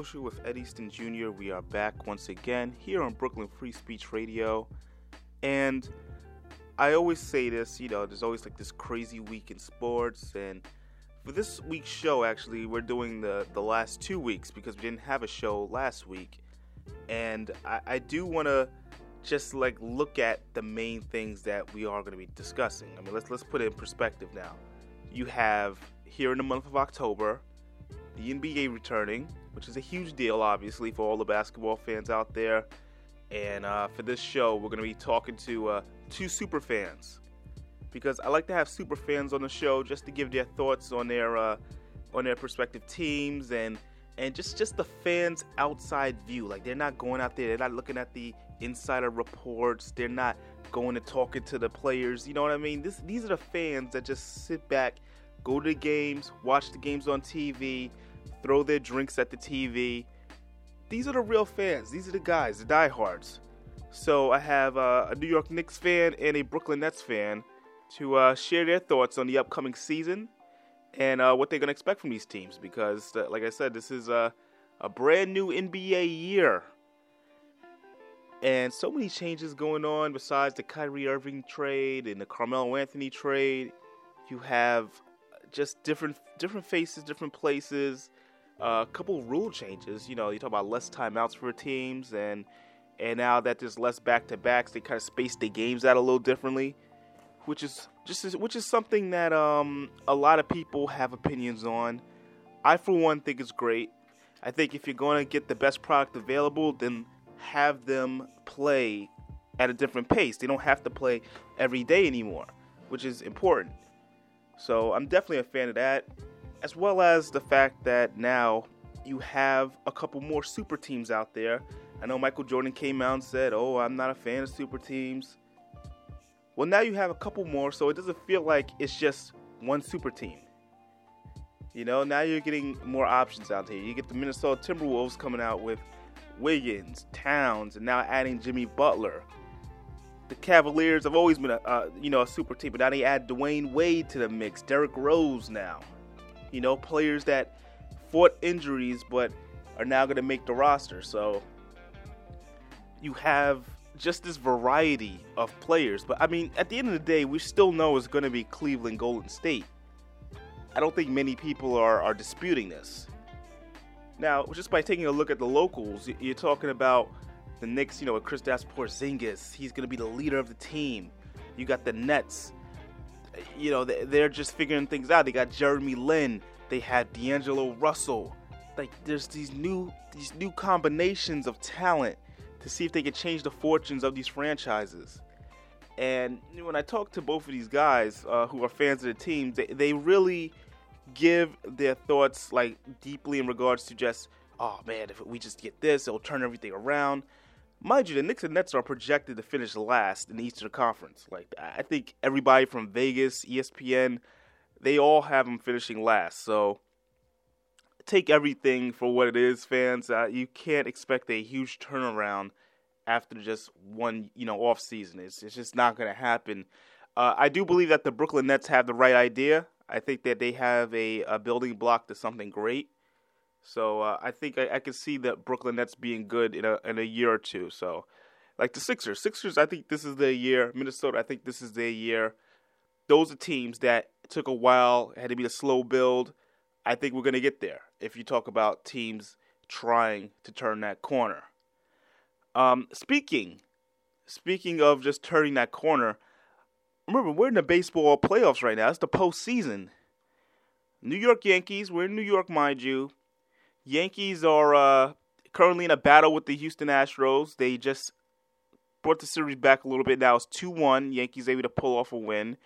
Social with Ed Easton Jr. We are back once again here on Brooklyn Free Speech Radio. And I always say this, you know, there's always like this crazy week in sports. And for this week's show, actually, we're doing the, the last two weeks because we didn't have a show last week. And I, I do want to just like look at the main things that we are going to be discussing. I mean, let's let's put it in perspective now. You have here in the month of October, the NBA returning, which is a huge deal, obviously, for all the basketball fans out there. And uh, for this show, we're going to be talking to uh, two super fans because I like to have super fans on the show just to give their thoughts on their uh, on their respective teams and and just just the fans' outside view. Like they're not going out there, they're not looking at the insider reports, they're not going and talking to the players. You know what I mean? This these are the fans that just sit back go to the games, watch the games on TV, throw their drinks at the TV. These are the real fans. These are the guys, the diehards. So I have uh, a New York Knicks fan and a Brooklyn Nets fan to uh, share their thoughts on the upcoming season and uh, what they're going to expect from these teams. Because, uh, like I said, this is a, a brand new NBA year. And so many changes going on besides the Kyrie Irving trade and the Carmelo Anthony trade. You have just different different faces, different places. A couple rule changes. You know, you talk about less timeouts for teams, and and now that there's less back to backs, they kind of space the games out a little differently, which is just which is something that um, a lot of people have opinions on. I, for one, think it's great. I think if you're going to get the best product available, then have them play at a different pace. They don't have to play every day anymore, which is important. So I'm definitely a fan of that, as well as the fact that now you have a couple more super teams out there. I know Michael Jordan came out and said, "Oh, I'm not a fan of super teams." Well, now you have a couple more, so it doesn't feel like it's just one super team. You know, now you're getting more options out here. You get the Minnesota Timberwolves coming out with Wiggins, Towns, and now adding Jimmy Butler the Cavaliers have always been a uh, you know a super team, but now they add Dwyane Wade to the mix, Derrick Rose now, you know players that fought injuries but are now going to make the roster. So you have just this variety of players, but I mean at the end of the day, we still know it's going to be Cleveland Golden State. I don't think many people are are disputing this. Now, just by taking a look at the locals, you're talking about the Knicks, you know, with Kristaps Porzingis, he's going to be the leader of the team. You got the Nets, you know, they're just figuring things out. They got Jeremy Lin, they had D'Angelo Russell. Like, there's these new these new combinations of talent to see if they can change the fortunes of these franchises. And when I talk to both of these guys uh, who are fans of the team, they, they really give their thoughts like deeply in regards to just, oh man, if we just get this, it'll turn everything around. Mind you, the Knicks and Nets are projected to finish last in the Eastern Conference. Like I think everybody from Vegas, ESPN, they all have them finishing last. So take everything for what it is, fans. Uh, you can't expect a huge turnaround after just one, you know, off season. It's it's just not going to happen. Uh, I do believe that the Brooklyn Nets have the right idea. I think that they have a, a building block to something great. So uh, I think I, I can see that Brooklyn Nets being good in a in a year or two. So like the Sixers, Sixers, I think this is their year. Minnesota, I think this is their year. Those are teams that took a while, had to be a slow build. I think we're gonna get there if you talk about teams trying to turn that corner. Um, speaking, speaking of just turning that corner, remember we're in the baseball playoffs right now. It's the postseason. New York Yankees, we're in New York, mind you. Yankees are uh, currently in a battle with the Houston Astros. They just brought the series back a little bit. Now it's 2 1. Yankees able to pull off a win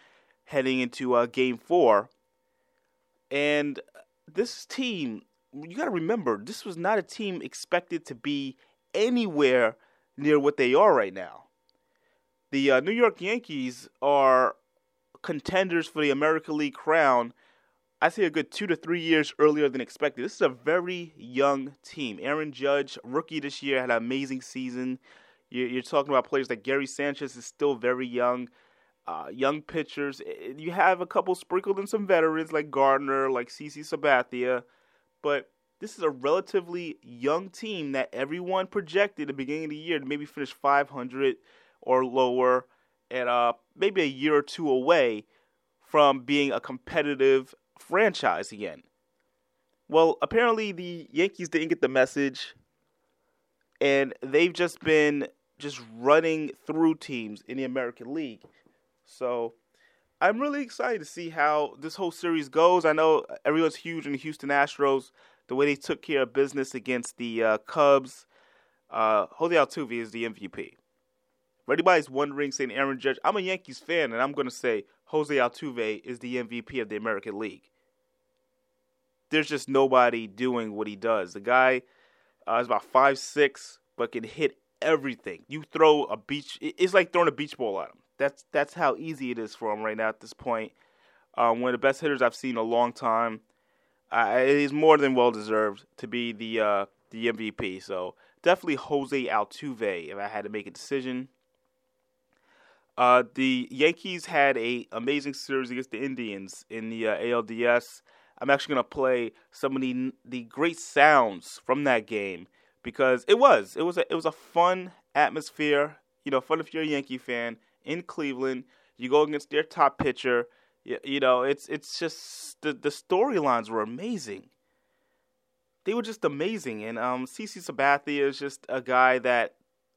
heading into uh, game four. And this team, you got to remember, this was not a team expected to be anywhere near what they are right now. The uh, New York Yankees are contenders for the American League crown I say a good two to three years earlier than expected. This is a very young team. Aaron Judge, rookie this year, had an amazing season. You're, talking about players like Gary Sanchez is still very young. Uh, young pitchers. You have a couple sprinkled in some veterans like Gardner, like CC Sabathia, but this is a relatively young team that everyone projected at the beginning of the year to maybe finish 500 or lower, and uh, maybe a year or two away from being a competitive franchise again. Well, apparently the Yankees didn't get the message, and they've just been just running through teams in the American League. So I'm really excited to see how this whole series goes. I know everyone's huge in the Houston Astros. The way they took care of business against the uh, Cubs. Uh, Jose Altuve is the MVP. For anybody's wondering, saying Aaron Judge, I'm a Yankees fan, and I'm going to say Jose Altuve is the MVP of the American League. There's just nobody doing what he does. The guy uh, is about five six, but can hit everything. You throw a beach, it's like throwing a beach ball at him. That's that's how easy it is for him right now at this point. Um, one of the best hitters I've seen in a long time. Uh, he's more than well deserved to be the uh, the MVP. So definitely Jose Altuve. If I had to make a decision, uh, the Yankees had a amazing series against the Indians in the uh, ALDS. I'm actually gonna play some of the the great sounds from that game because it was it was a it was a fun atmosphere. You know, fun if you're a Yankee fan in Cleveland. You go against their top pitcher. You, you know, it's it's just the the storylines were amazing. They were just amazing, and um, CC Sabathia is just a guy that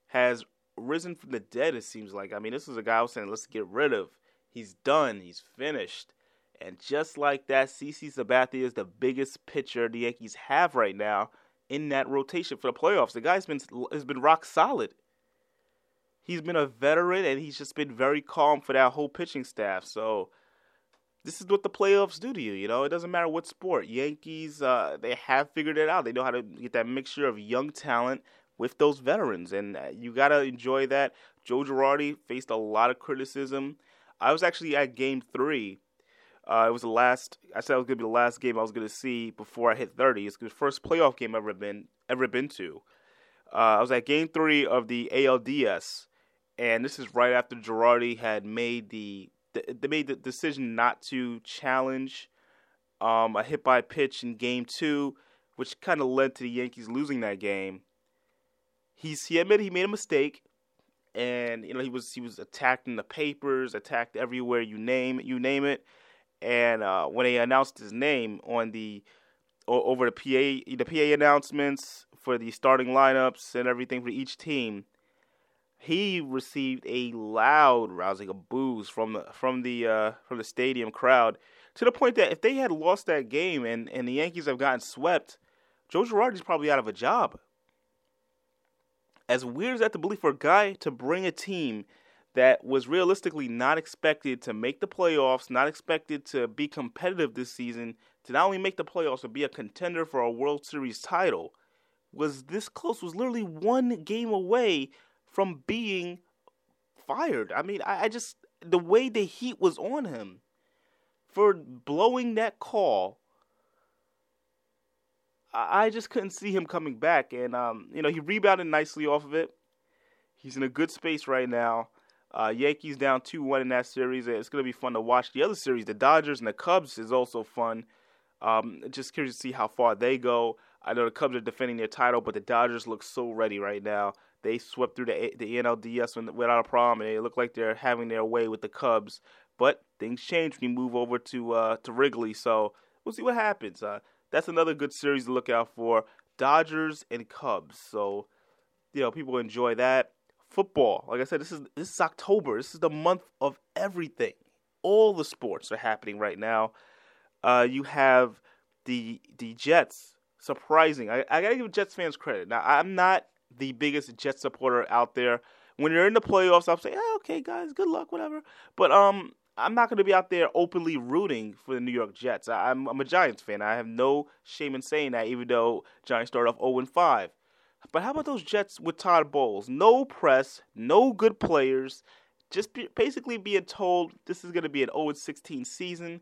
has risen from the dead. It seems like. I mean, this is a guy I was saying, let's get rid of. He's done. He's finished. And just like that, CC Sabathia is the biggest pitcher the Yankees have right now in that rotation for the playoffs. The guy's been has been rock solid. He's been a veteran and he's just been very calm for that whole pitching staff. So this is what the playoffs do to you. You know, it doesn't matter what sport. Yankees, uh, they have figured it out. They know how to get that mixture of young talent with those veterans, and uh, you gotta enjoy that. Joe Girardi faced a lot of criticism. I was actually at Game Three. Uh, it was the last. I said it was gonna be the last game I was gonna see before I hit 30. It's the first playoff game I've ever been ever been to. Uh, I was at Game Three of the ALDS, and this is right after Girardi had made the they made the decision not to challenge um, a hit by pitch in Game Two, which kind of led to the Yankees losing that game he's he admitted he made a mistake, and you know he was he was attacked in the papers, attacked everywhere you name you name it, and uh, when they announced his name on the over the PA the PA announcements for the starting lineups and everything for each team, he received a loud rousing of boos from the from the uh, from the stadium crowd to the point that if they had lost that game and, and the Yankees have gotten swept, Joe Girardi's probably out of a job as weird as that to believe for a guy to bring a team that was realistically not expected to make the playoffs, not expected to be competitive this season, to not only make the playoffs but be a contender for a World Series title, was this close, was literally one game away from being fired. I mean, I, I just the way the heat was on him for blowing that call I just couldn't see him coming back. And um, you know, he rebounded nicely off of it. He's in a good space right now. Uh, Yankees down two one in that series. It's gonna be fun to watch. The other series, the Dodgers and the Cubs, is also fun. Um, just curious to see how far they go. I know the Cubs are defending their title, but the Dodgers look so ready right now. They swept through the the NLDS without a problem, and they look like they're having their way with the Cubs. But things change when you move over to uh, to Wrigley, so we'll see what happens. Uh, that's another good series to look out for. Dodgers and Cubs. So, you know, people enjoy that. Football, like I said, this is this is October. This is the month of everything. All the sports are happening right now. Uh, you have the the Jets. Surprising. I, I gotta give Jets fans credit. Now, I'm not the biggest Jets supporter out there. When you're in the playoffs, I'll say, oh, okay, guys, good luck, whatever. But um, I'm not going to be out there openly rooting for the New York Jets. I, am I'm a Giants fan. I have no shame in saying that, even though Giants started off 0 5. But how about those Jets with Todd Bowles? No press, no good players, just be, basically being told this is going to be an 0 16 season.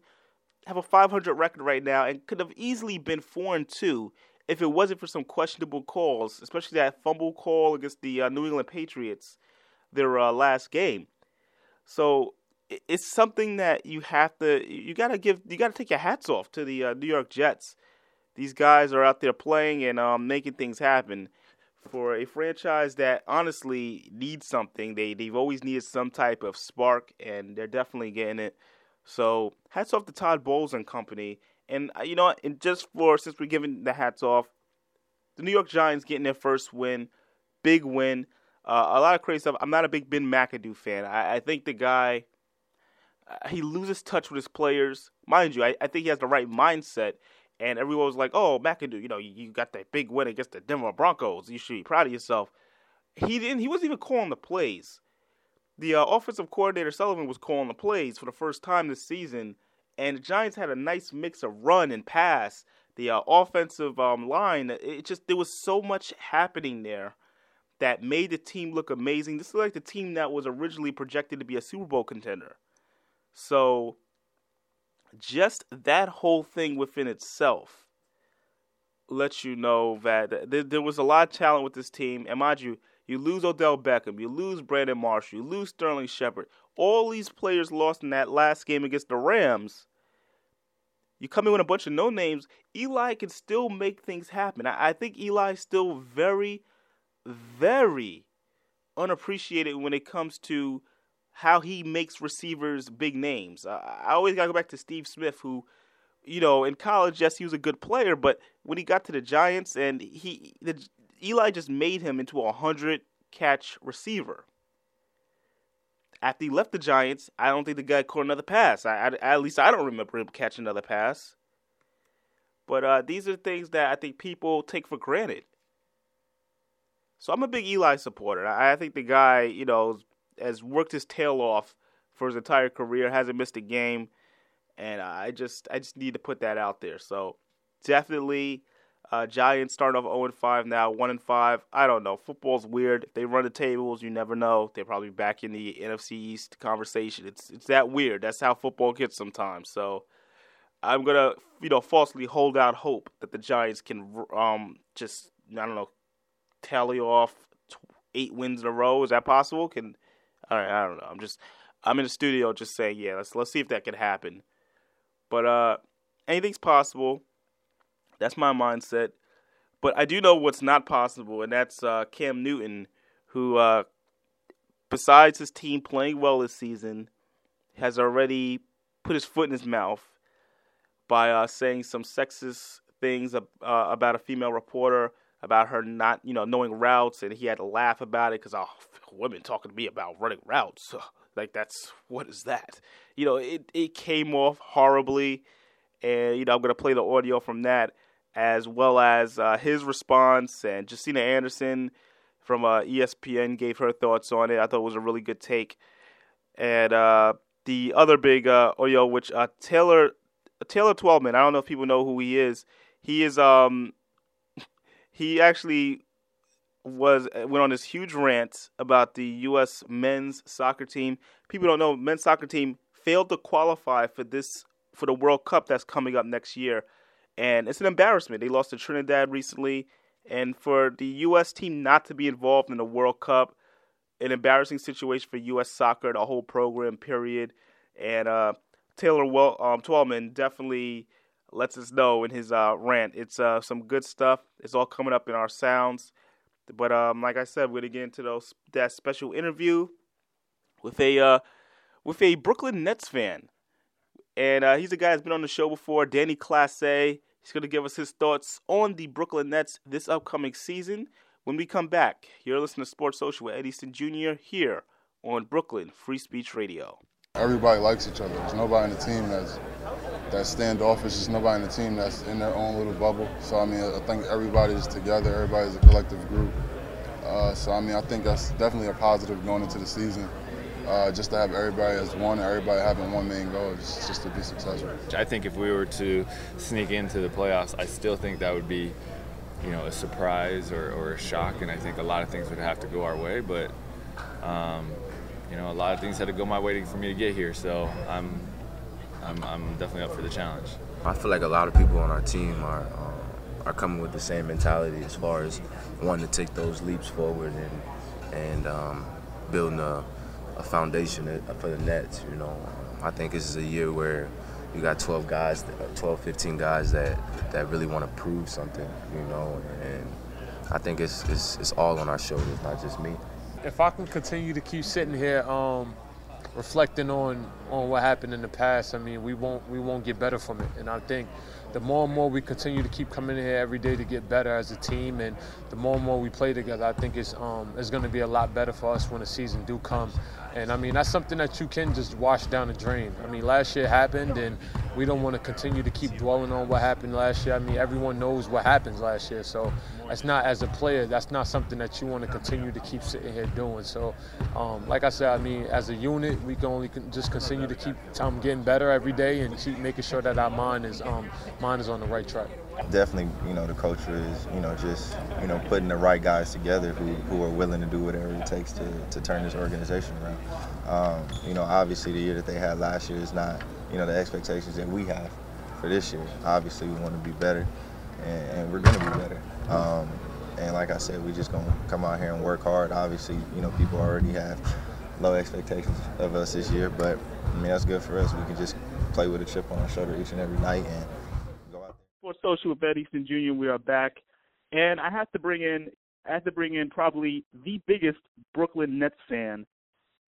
Have a 500 record right now, and could have easily been 4 and 2 if it wasn't for some questionable calls, especially that fumble call against the uh, New England Patriots, their uh, last game. So it's something that you have to you got to give you got to take your hats off to the uh, New York Jets these guys are out there playing and um, making things happen. For a franchise that honestly needs something, they they've always needed some type of spark, and they're definitely getting it. So hats off to Todd Bowles and company. And uh, you know, and just for since we're giving the hats off, the New York Giants getting their first win, big win. Uh, a lot of crazy stuff. I'm not a big Ben McAdoo fan. I, I think the guy he loses touch with his players. Mind you, I, I, think he has the right mindset. And everyone was like, "Oh, McAdoo, you know, you, you got that big win against the Denver Broncos. You should be proud of yourself." He didn't. He wasn't even calling the plays. The uh, offensive coordinator Sullivan was calling the plays for the first time this season, and the Giants had a nice mix of run and pass. The uh, offensive um, line, it just there was so much happening there that made the team look amazing. This is like the team that was originally projected to be a Super Bowl contender. So, just that whole thing within itself lets you know that there was a lot of talent with this team. And mind you, you lose Odell Beckham, you lose Brandon Marshall, you lose Sterling Shepard. All these players lost in that last game against the Rams. You come in with a bunch of no names. Eli can still make things happen. I, I think Eli's still very, very unappreciated when it comes to how he makes receivers big names. Uh, I always got to go back to Steve Smith, who, you know, in college, yes, he was a good player, but when he got to the Giants and he, the, Eli just made him into a hundred catch receiver. After he left the Giants, I don't think the guy caught another pass. I, I at least I don't remember him catching another pass. But uh, these are things that I think people take for granted. So I'm a big Eli supporter. I, I think the guy, you know, has worked his tail off for his entire career, hasn't missed a game, and I just I just need to put that out there. So definitely, uh, Giants starting off 0 5 now, 1 5. I don't know. Football's weird. If they run the tables, you never know. They're probably back in the NFC East conversation. It's it's that weird. That's how football gets sometimes. So. I'm gonna, you know, falsely hold out hope that the Giants can, um, just I don't know, tally off eight wins in a row. Is that possible? Can all right, I don't know. I'm just I'm in the studio just saying, yeah, let's let's see if that can happen. But uh anything's possible. That's my mindset. But I do know what's not possible, and that's uh, Cam Newton, who, uh, besides his team playing well this season, has already put his foot in his mouth by uh, saying some sexist things uh, about a female reporter about her not, you know, knowing routes, and he had to laugh about it because oh, women talking to me about running routes, like that's what is that? You know, it it came off horribly, and you know I'm gonna play the audio from that as well as uh, his response and Josina Anderson from uh, ESPN gave her thoughts on it. I thought it was a really good take, and uh, the other big uh, audio, which uh, Taylor Taylor Twellman. I don't know if people know who he is. He is um he actually was went on this huge rant about the U.S. men's soccer team. People don't know men's soccer team failed to qualify for this for the World Cup that's coming up next year, and it's an embarrassment. They lost to Trinidad recently, and for the U.S. team not to be involved in the World Cup, an embarrassing situation for U.S. soccer, the whole program period. And uh, Taylor um, Twellman definitely lets us know in his uh, rant. It's uh, some good stuff. It's all coming up in our sounds. But um, like I said, we're gonna get into those that special interview with a uh, with a Brooklyn Nets fan, and uh, he's a guy that's been on the show before. Danny Clase. He's gonna give us his thoughts on the Brooklyn Nets this upcoming season. When we come back, you're listening to Sports Social with Eddie Jr. here on Brooklyn Free Speech Radio. Everybody likes each other. There's nobody in the team that's that standoffish. There's nobody in the team that's in their own little bubble. So I mean, I think everybody's together. Everybody's a collective group. Uh, so I mean, I think that's definitely a positive going into the season. Uh, just to have everybody as one, everybody having one main goal, just, just to be successful. I think if we were to sneak into the playoffs, I still think that would be, you know, a surprise or, or a shock, and I think a lot of things would have to go our way. But, um, you know, a lot of things had to go my way for me to get here. So I'm I'm, I'm definitely up for the challenge. I feel like a lot of people on our team are um, are coming with the same mentality as far as wanting to take those leaps forward and and um, building a, a foundation for the Nets. You know, I think this is a year where you got 12 guys, 12, 15 guys that that really want to prove something, you know, and I think it's, it's it's all on our shoulders, not just me. If I can continue to keep sitting here, um, reflecting on on what happened in the past, I mean, we won't we won't get better from it. And I think the more and more we continue to keep coming here every day to get better as a team, and the more and more we play together, I think it's um, it's going to be a lot better for us when the season do come. And I mean, that's something that you can just wash down the drain. I mean, last year happened, and we don't want to continue to keep dwelling on what happened last year. I mean, everyone knows what happens last year, so that's not as a player. That's not something that you want to continue to keep sitting here doing. So, um, like I said, I mean, as a unit, we can only just continue to keep um, getting better every day and keep making sure that our mind is um, mind is on the right track. Definitely, you know, the culture is, you know, just, you know, putting the right guys together who, who are willing to do whatever it takes to, to turn this organization around. Um, you know, obviously the year that they had last year is not, you know, the expectations that we have for this year. Obviously, we want to be better, and, and we're going to be better. Um, and like I said, we're just going to come out here and work hard. Obviously, you know, people already have low expectations of us this year, but I mean, that's good for us. We can just play with a chip on our shoulder each and every night and go out there. Sports Social with Ben Easton Jr. We are back, and I have to bring in I have to bring in probably the biggest Brooklyn Nets fan,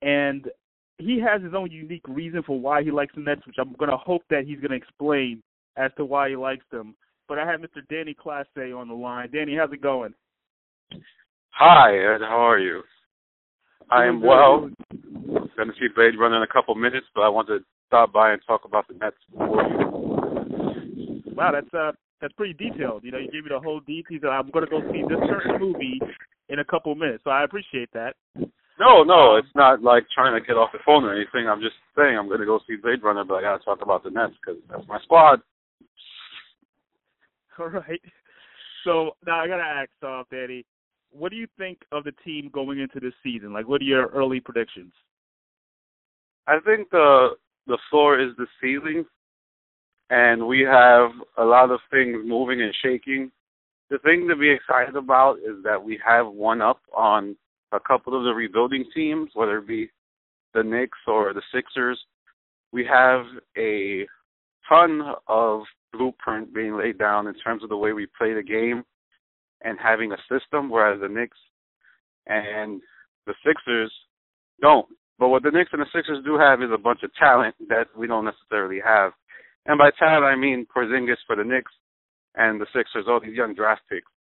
and he has his own unique reason for why he likes the Nets, which I'm going to hope that he's going to explain as to why he likes them. But I have Mr. Danny Classe on the line. Danny, how's it going? Hi, Ed. How are you? I am well. Going to see Blade Runner in a couple minutes, but I want to stop by and talk about the Nets before you. Wow, that's uh that's pretty detailed. You know, you gave me the whole details. I'm going to go see this certain movie in a couple minutes, so I appreciate that. No, no, um, it's not like trying to get off the phone or anything. I'm just saying I'm going to go see Blade Runner, but I got to talk about the Nets because that's my squad. All right. So now I got to ask, uh, Danny, what do you think of the team going into this season? Like, what are your early predictions? I think the the floor is the ceiling, and we have a lot of things moving and shaking. The thing to be excited about is that we have one up on a couple of the rebuilding teams, whether it be the Knicks or the Sixers. We have a ton of blueprint being laid down in terms of the way we play the game and having a system, whereas the Knicks and the Sixers don't. But what the Knicks and the Sixers do have is a bunch of talent that we don't necessarily have. And by talent, I mean Porzingis for the Knicks and the Sixers, all these young draft picks.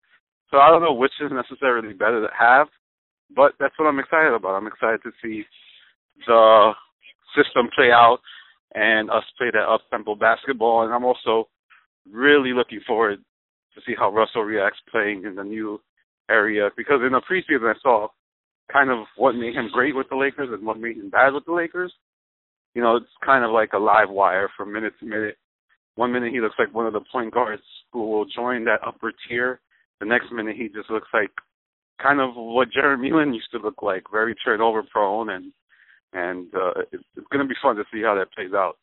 So I don't know which is necessarily better to have, but that's what I'm excited about. I'm excited to see the system play out and us play that up tempo basketball. And I'm also really looking forward to see how Russell reacts playing in the new area because in the preseason I saw kind of what made him great with the Lakers and what made him bad with the Lakers. You know, it's kind of like a live wire from minute to minute. One minute he looks like one of the point guards who will join that upper tier. The next minute he just looks like kind of what Jeremy Lin used to look like, very turnover prone, and and uh, it's, it's going to be fun to see how that plays out.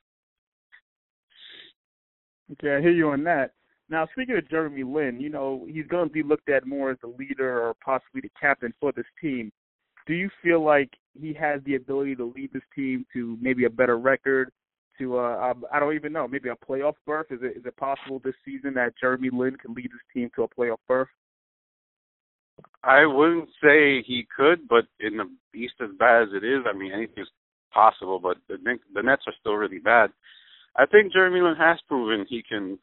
Okay, I hear you on that. Now, speaking of Jeremy Lin, you know he's going to be looked at more as the leader or possibly the captain for this team. Do you feel like he has the ability to lead this team to maybe a better record? To uh, I don't even know, maybe a playoff berth? Is it is it possible this season that Jeremy Lin can lead his team to a playoff berth? I wouldn't say he could, but in the East as bad as it is, I mean anything's possible. But the the Nets are still really bad. I think Jeremy Lin has proven he can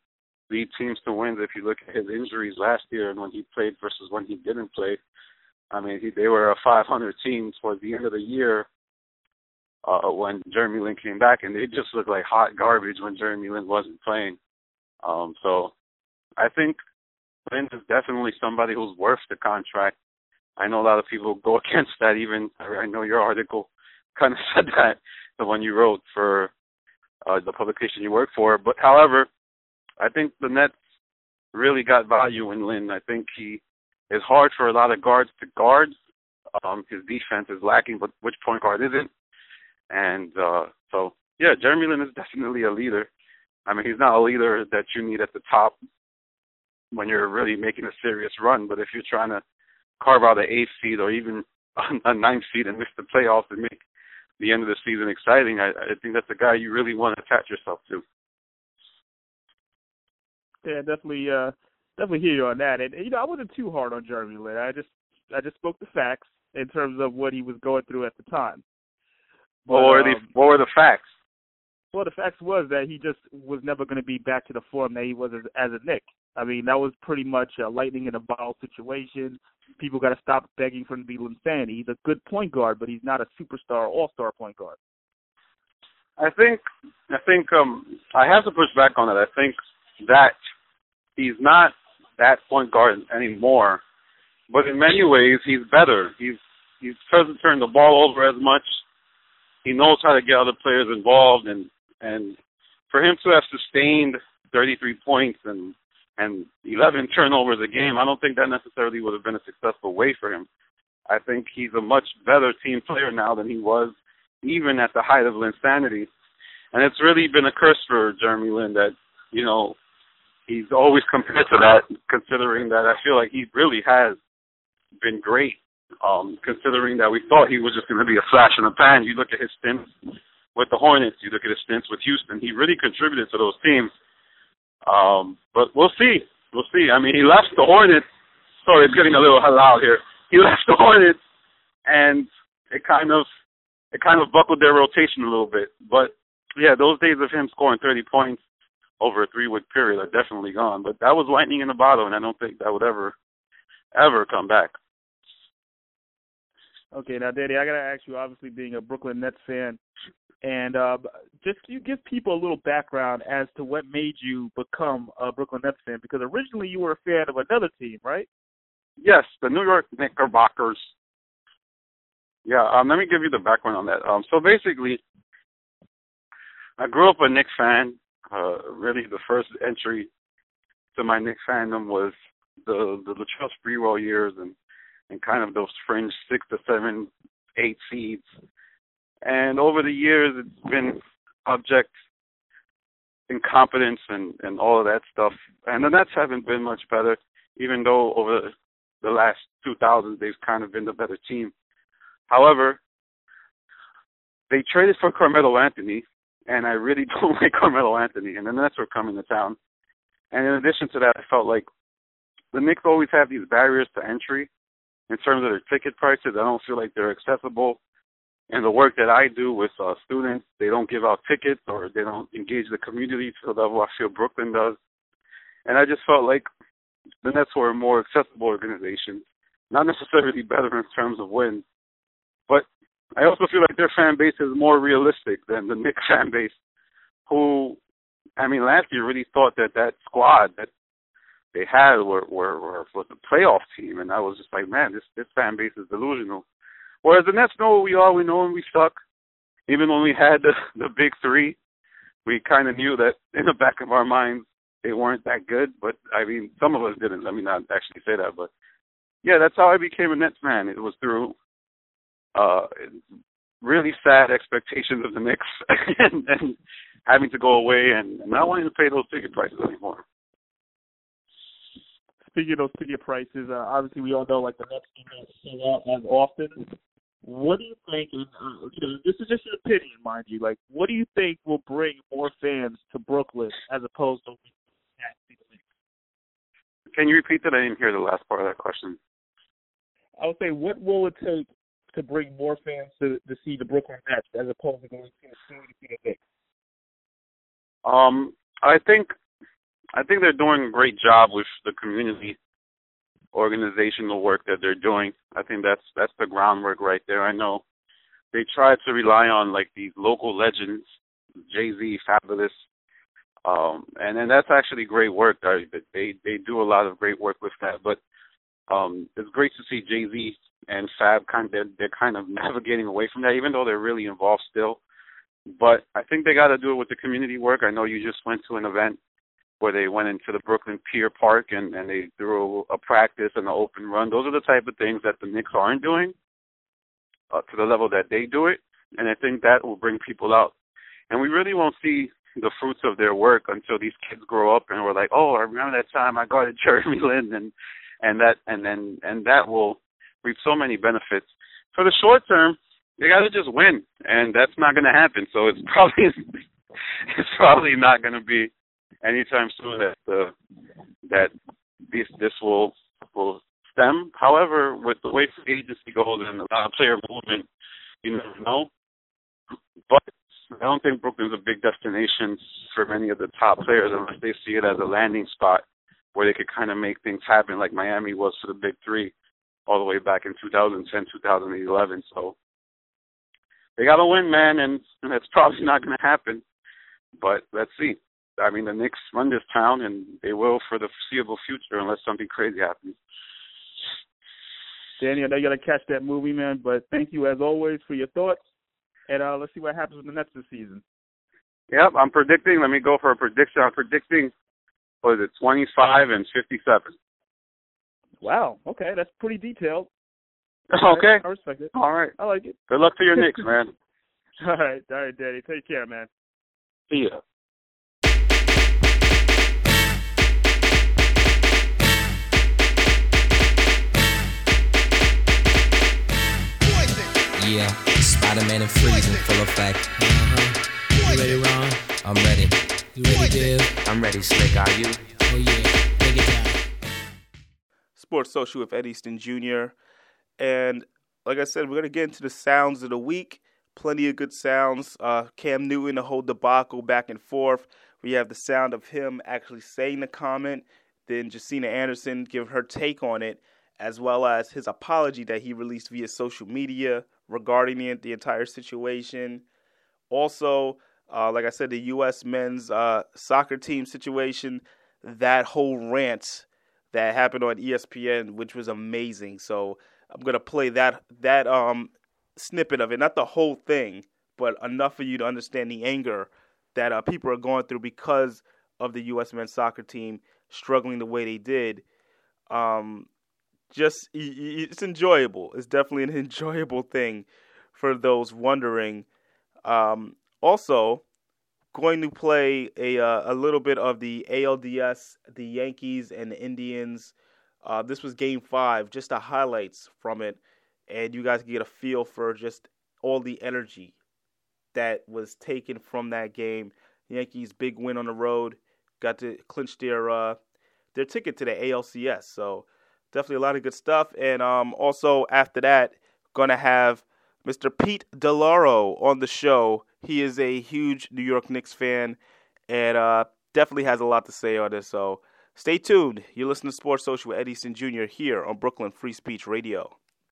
lead teams to wins. If you look at his injuries last year and when he played versus when he didn't play, I mean he, they were a 500 team towards the end of the year uh, when Jeremy Lin came back, and they just looked like hot garbage when Jeremy Lin wasn't playing. Um, so I think Lin is definitely somebody who's worth the contract. I know a lot of people go against that. Even I know your article kind of said that the one you wrote for uh, the publication you work for. But however, I think the Nets really got value in Lin. I think he is hard for a lot of guards to guard. Um, his defense is lacking, but which point guard isn't? And uh, so, yeah, Jeremy Lin is definitely a leader. I mean, he's not a leader that you need at the top when you're really making a serious run. But if you're trying to carve out an eighth seed or even a ninth seed and miss the playoffs and make the end of the season exciting, I, I think that's the guy you really want to attach yourself to. Yeah, definitely, uh, definitely hear you on that. And you know, I wasn't too hard on Jeremy Lin. I just, I just spoke the facts in terms of what he was going through at the time. But, what were the um, What were the facts? Well, the facts was that he just was never going to be back to the form that he was as, as a Knick. I mean, that was pretty much a lightning in a bottle situation. People got to stop begging for him to be Linsanity. He's a good point guard, but he's not a superstar, all-star point guard. I think I think um I have to push back on that. I think that he's not that point guard anymore, but in many ways he's better. He's he doesn't turn the ball over as much. He knows how to get other players involved, and and for him to have sustained 33 points and and 11 turnovers a game, I don't think that necessarily would have been a successful way for him. I think he's a much better team player now than he was even at the height of Linsanity. And it's really been a curse for Jeremy Lin that, you know, he's always compared to that, considering that I feel like he really has been great. Um, considering that we thought he was just going to be a flash in the pan. You look at his stints with the Hornets, you look at his stints with Houston. He really contributed to those teams. Um, but we'll see. We'll see. I mean, he left the Hornets. Sorry, it's getting a little halal here. He left the Hornets, and it kind of it kind of buckled their rotation a little bit. But yeah, those days of him scoring 30 points over a three week period are definitely gone. But that was lightning in the bottle, and I don't think that would ever ever come back. Okay, now, Danny, I gotta ask you. Obviously, being a Brooklyn Nets fan, and uh, just you give people a little background as to what made you become a Brooklyn Nets fan. Because originally you were a fan of another team, right? Yes, the New York Knickerbockers. Yeah, um, let me give you the background on that. Um, so basically, I grew up a Knicks fan. Uh, really, the first entry to my Knicks fandom was the the Latrell Sprewell years and and kind of those fringe six to seven, eight seeds. And over the years, it's been object incompetence and and all of that stuff. And the Nets haven't been much better, even though over the last 2000s they've kind of been the better team. However, they traded for Carmelo Anthony, and I really don't like Carmelo Anthony, and the Nets were coming to town. And in addition to that, I felt like the Knicks always have these barriers to entry in terms of their ticket prices. I don't feel like they're accessible. And the work that I do with uh, students, they don't give out tickets or they don't engage the community to the level I feel Brooklyn does. And I just felt like the Nets were a more accessible organization, not necessarily better in terms of wins, but I also feel like their fan base is more realistic than the Knicks fan base, who, I mean, last year really thought that that squad that they had were were, were was a playoff team, and I was just like, man, this this fan base is delusional. Whereas the Nets know what we are, we know when we suck. Even when we had the the big three, we kind of knew that in the back of our minds they weren't that good. But I mean, some of us didn't. Let me not actually say that, but yeah, that's how I became a Nets fan. It was through uh really sad expectations of the Knicks and, and having to go away and not wanting to pay those ticket prices anymore speaking of those ticket prices, uh, obviously we all know like the Nets do not sell out as often. What do you think? And uh, you know, this is just an opinion, mind you. Like, what do you think will bring more fans to Brooklyn as opposed to? Can you repeat that? I didn't hear the last part of that question. I would say, what will it take to bring more fans to to see the Brooklyn Nets as opposed to going to see the Knicks? Um, I think I think they're doing a great job with the community organizational work that they're doing. I think that's that's the groundwork right there. I know they try to rely on like these local legends, Jay Z, Fabolous, um, and and that's actually great work. They they they do a lot of great work with that. But um, it's great to see Jay Z and Fab kind of they're, they're kind of navigating away from that, even though they're really involved still. But I think they got to do it with the community work. I know you just went to an event where they went into the Brooklyn Pier Park and, and they threw a practice and an open run. Those are the type of things that the Knicks aren't doing uh, to the level that they do it, and I think that will bring people out. And we really won't see the fruits of their work until these kids grow up and we're like, oh, I remember that time I guarded Jeremy Lin, and and that and then and that will reap so many benefits. For the short term, they got to just win, and that's not going to happen. So it's probably it's probably not going to be anytime soon that the that this this will will stem. However, with the way free agency goes and of player movement, you never know. But I don't think Brooklyn's a big destination for many of the top players unless they see it as a landing spot where they could kind of make things happen like Miami was for the big three all the way back in 2010, 2011. So they got to win, man, and, and that's probably not going to happen. But let's see. I mean, the Knicks run this town, and they will for the foreseeable future unless something crazy happens. Danny, I know you got to catch that movie, man, but thank you as always for your thoughts. And uh, let's see what happens with the Nets this season. Yep, I'm predicting. Let me go for a prediction. I'm predicting, what is it, 25 and 57. Wow. Okay, that's pretty detailed. Okay. I respect it. All right. I like it. Good luck to your Knicks, man. All right. All right, Danny. Take care, man. See ya. Div? Ready, Slick. Are you? Oh yeah, break it down. Sports Social with Ed Easton Jr. And like I said, we're gonna get into the sounds of the week. Plenty of good sounds. Uh, Cam Newton, the whole debacle back and forth. We have the sound of him actually saying the comment. Then Josina Anderson give her take on it, as well as his apology that he released via social media regarding the, the entire situation. Also, uh, like I said, the U.S. men's uh, soccer team situation, that whole rant that happened on ESPN, which was amazing. So I'm gonna play that that um snippet of it, not the whole thing, but enough for you to understand the anger that uh, people are going through because of the U.S. men's soccer team struggling the way they did. Um, just it's enjoyable. It's definitely an enjoyable thing for those wondering. Um, also, going to play a uh, a little bit of the ALDS, the Yankees and the Indians. Uh, this was Game Five, just the highlights from it, and you guys can get a feel for just all the energy that was taken from that game. Yankees big win on the road, got to clinch their uh, their ticket to the ALCS. So definitely a lot of good stuff. And um, also after that, gonna have Mr. Pete DeLauro on the show. He is a huge New York Knicks fan and uh, definitely has a lot to say on this. So stay tuned. You're listening to Sports Social with Ed Easton Jr. here on Brooklyn Free Speech Radio.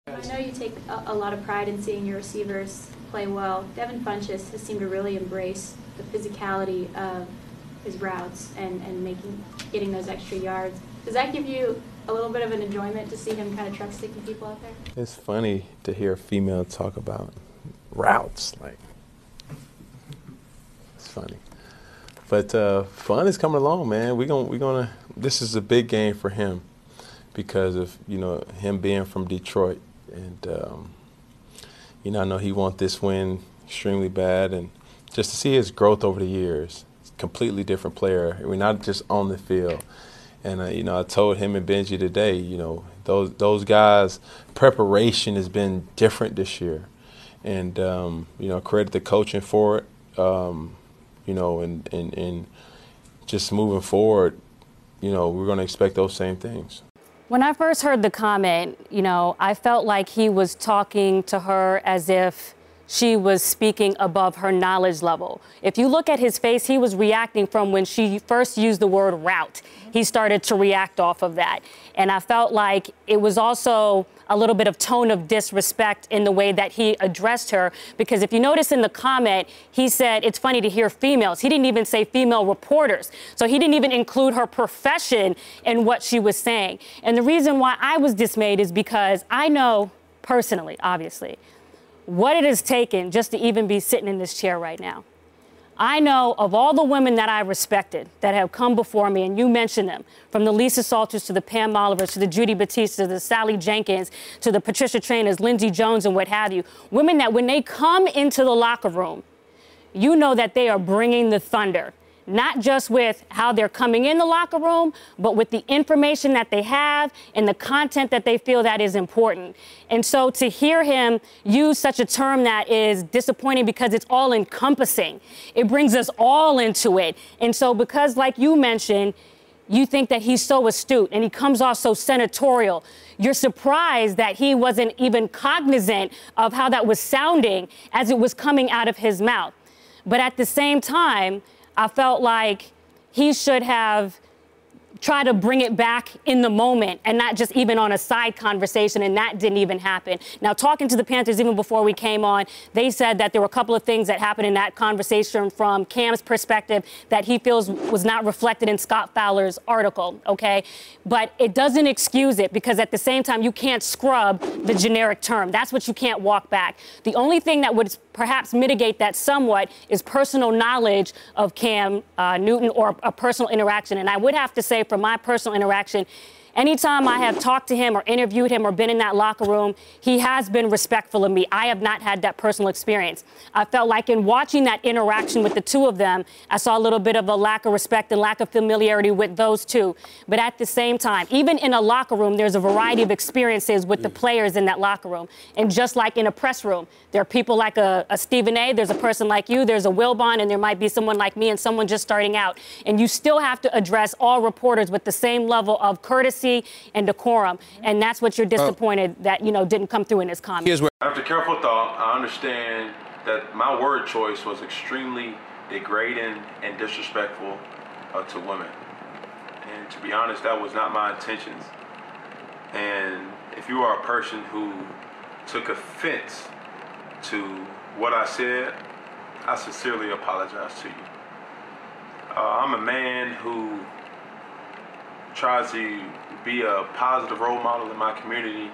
I know you take a, a lot of pride in seeing your receivers play well. Devin Funchess has seemed to really embrace the physicality of his routes and, and making getting those extra yards. Does that give you a little bit of an enjoyment to see him kind of truck sticking people out there? It's funny to hear a female talk about routes. Like, it's funny. But uh, Funch is coming along, man. We're gonna, we're gonna. This is a big game for him because of you know him being from Detroit, and um, you know I know he wants this win extremely bad, and just to see his growth over the years. Completely different player. We're not just on the field. And uh, you know, I told him and Benji today, you know, those those guys' preparation has been different this year, and um, you know, credit the coaching for it. Um, you know, and, and and just moving forward, you know, we're going to expect those same things. When I first heard the comment, you know, I felt like he was talking to her as if she was speaking above her knowledge level. If you look at his face, he was reacting from when she first used the word route. He started to react off of that. And I felt like it was also a little bit of tone of disrespect in the way that he addressed her. Because if you notice in the comment, he said it's funny to hear females. He didn't even say female reporters. So he didn't even include her profession in what she was saying. And the reason why I was dismayed is because I know personally, obviously, what it has taken just to even be sitting in this chair right now. I know of all the women that I respected that have come before me, and you mentioned them, from the Lisa Salters to the Pam Olivers to the Judy Battista to the Sally Jenkins to the Patricia Trainors, Lindsey Jones, and what have you. Women that when they come into the locker room, you know that they are bringing the thunder. Not just with how they're coming in the locker room, but with the information that they have and the content that they feel that is important. And so to hear him use such a term that is disappointing because it's all encompassing, it brings us all into it. And so, because, like you mentioned, you think that he's so astute and he comes off so senatorial. You're surprised that he wasn't even cognizant of how that was sounding as it was coming out of his mouth. But at the same time, I felt like he should have tried to bring it back in the moment and not just even on a side conversation, and that didn't even happen. Now, talking to the Panthers even before we came on, they said that there were a couple of things that happened in that conversation from Cam's perspective that he feels was not reflected in Scott Fowler's article, okay? But it doesn't excuse it because at the same time, you can't scrub the generic term. That's what you can't walk back. The only thing that would perhaps mitigate that somewhat is personal knowledge of Cam uh, Newton or a personal interaction. And I would have to say, from my personal interaction, Anytime I have talked to him or interviewed him or been in that locker room, he has been respectful of me. I have not had that personal experience. I felt like in watching that interaction with the two of them, I saw a little bit of a lack of respect and lack of familiarity with those two. But at the same time, even in a locker room, there's a variety of experiences with the mm. players in that locker room. And just like in a press room, there are people like a, a Stephen A., there's a person like you, there's a Wilbon, and there might be someone like me and someone just starting out. And you still have to address all reporters with the same level of courtesy courtesy and decorum. And that's what you're disappointed that, you know, didn't come through in his comments. After careful thought, I understand that my word choice was extremely degrading and disrespectful uh, to women. And to be honest, that was not my intentions. And if you are a person who took offense to what I said, I sincerely apologize to you. Uh, I'm a man who tries to be a positive role model in my community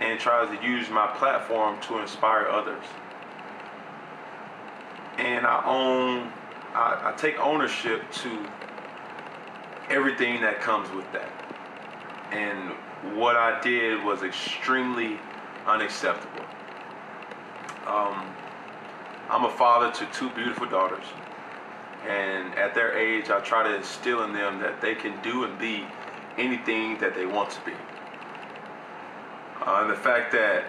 and tries to use my platform to inspire others. And I own, I, I take ownership to everything that comes with that. And what I did was extremely unacceptable. Um, I'm a father to two beautiful daughters. And at their age, I try to instill in them that they can do and be anything that they want to be. Uh, and the fact that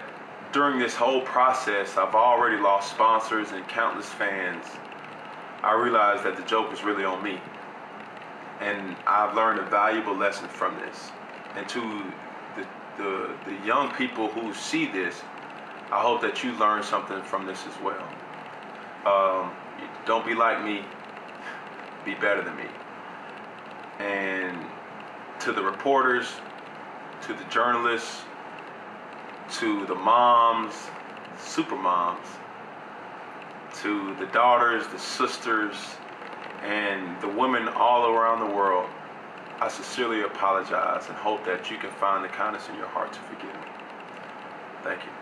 during this whole process, I've already lost sponsors and countless fans, I realized that the joke was really on me. And I've learned a valuable lesson from this. And to the, the, the young people who see this, I hope that you learn something from this as well. Um, don't be like me, be better than me. And to the reporters, to the journalists, to the moms, super moms, to the daughters, the sisters, and the women all around the world, I sincerely apologize and hope that you can find the kindness in your heart to forgive me. Thank you.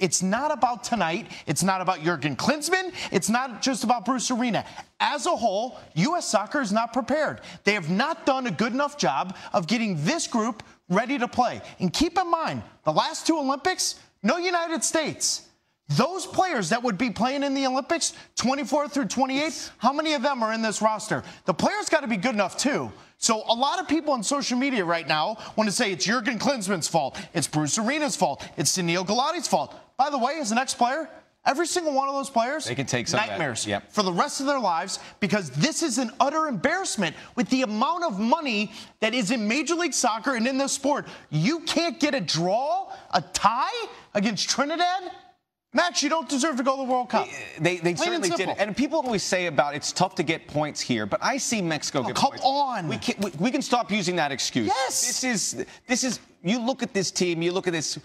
It's not about tonight. It's not about Jurgen Klinsmann. It's not just about Bruce Arena. As a whole, U.S. soccer is not prepared. They have not done a good enough job of getting this group ready to play. And keep in mind, the last two Olympics, no United States. Those players that would be playing in the Olympics, 24 through 28, how many of them are in this roster? The players got to be good enough too. So a lot of people on social media right now want to say it's Jurgen Klinsmann's fault, it's Bruce Arena's fault, it's Sunil Gulati's fault. By the way, as an ex-player, every single one of those players they can take some nightmares yep. for the rest of their lives because this is an utter embarrassment with the amount of money that is in Major League Soccer and in this sport. You can't get a draw, a tie against Trinidad. Max, you don't deserve to go to the World Cup. They, they certainly did. And people always say about it's tough to get points here, but I see Mexico oh, get come points. on. We can, we, we can stop using that excuse. Yes. This is this is you look at this team, you look at this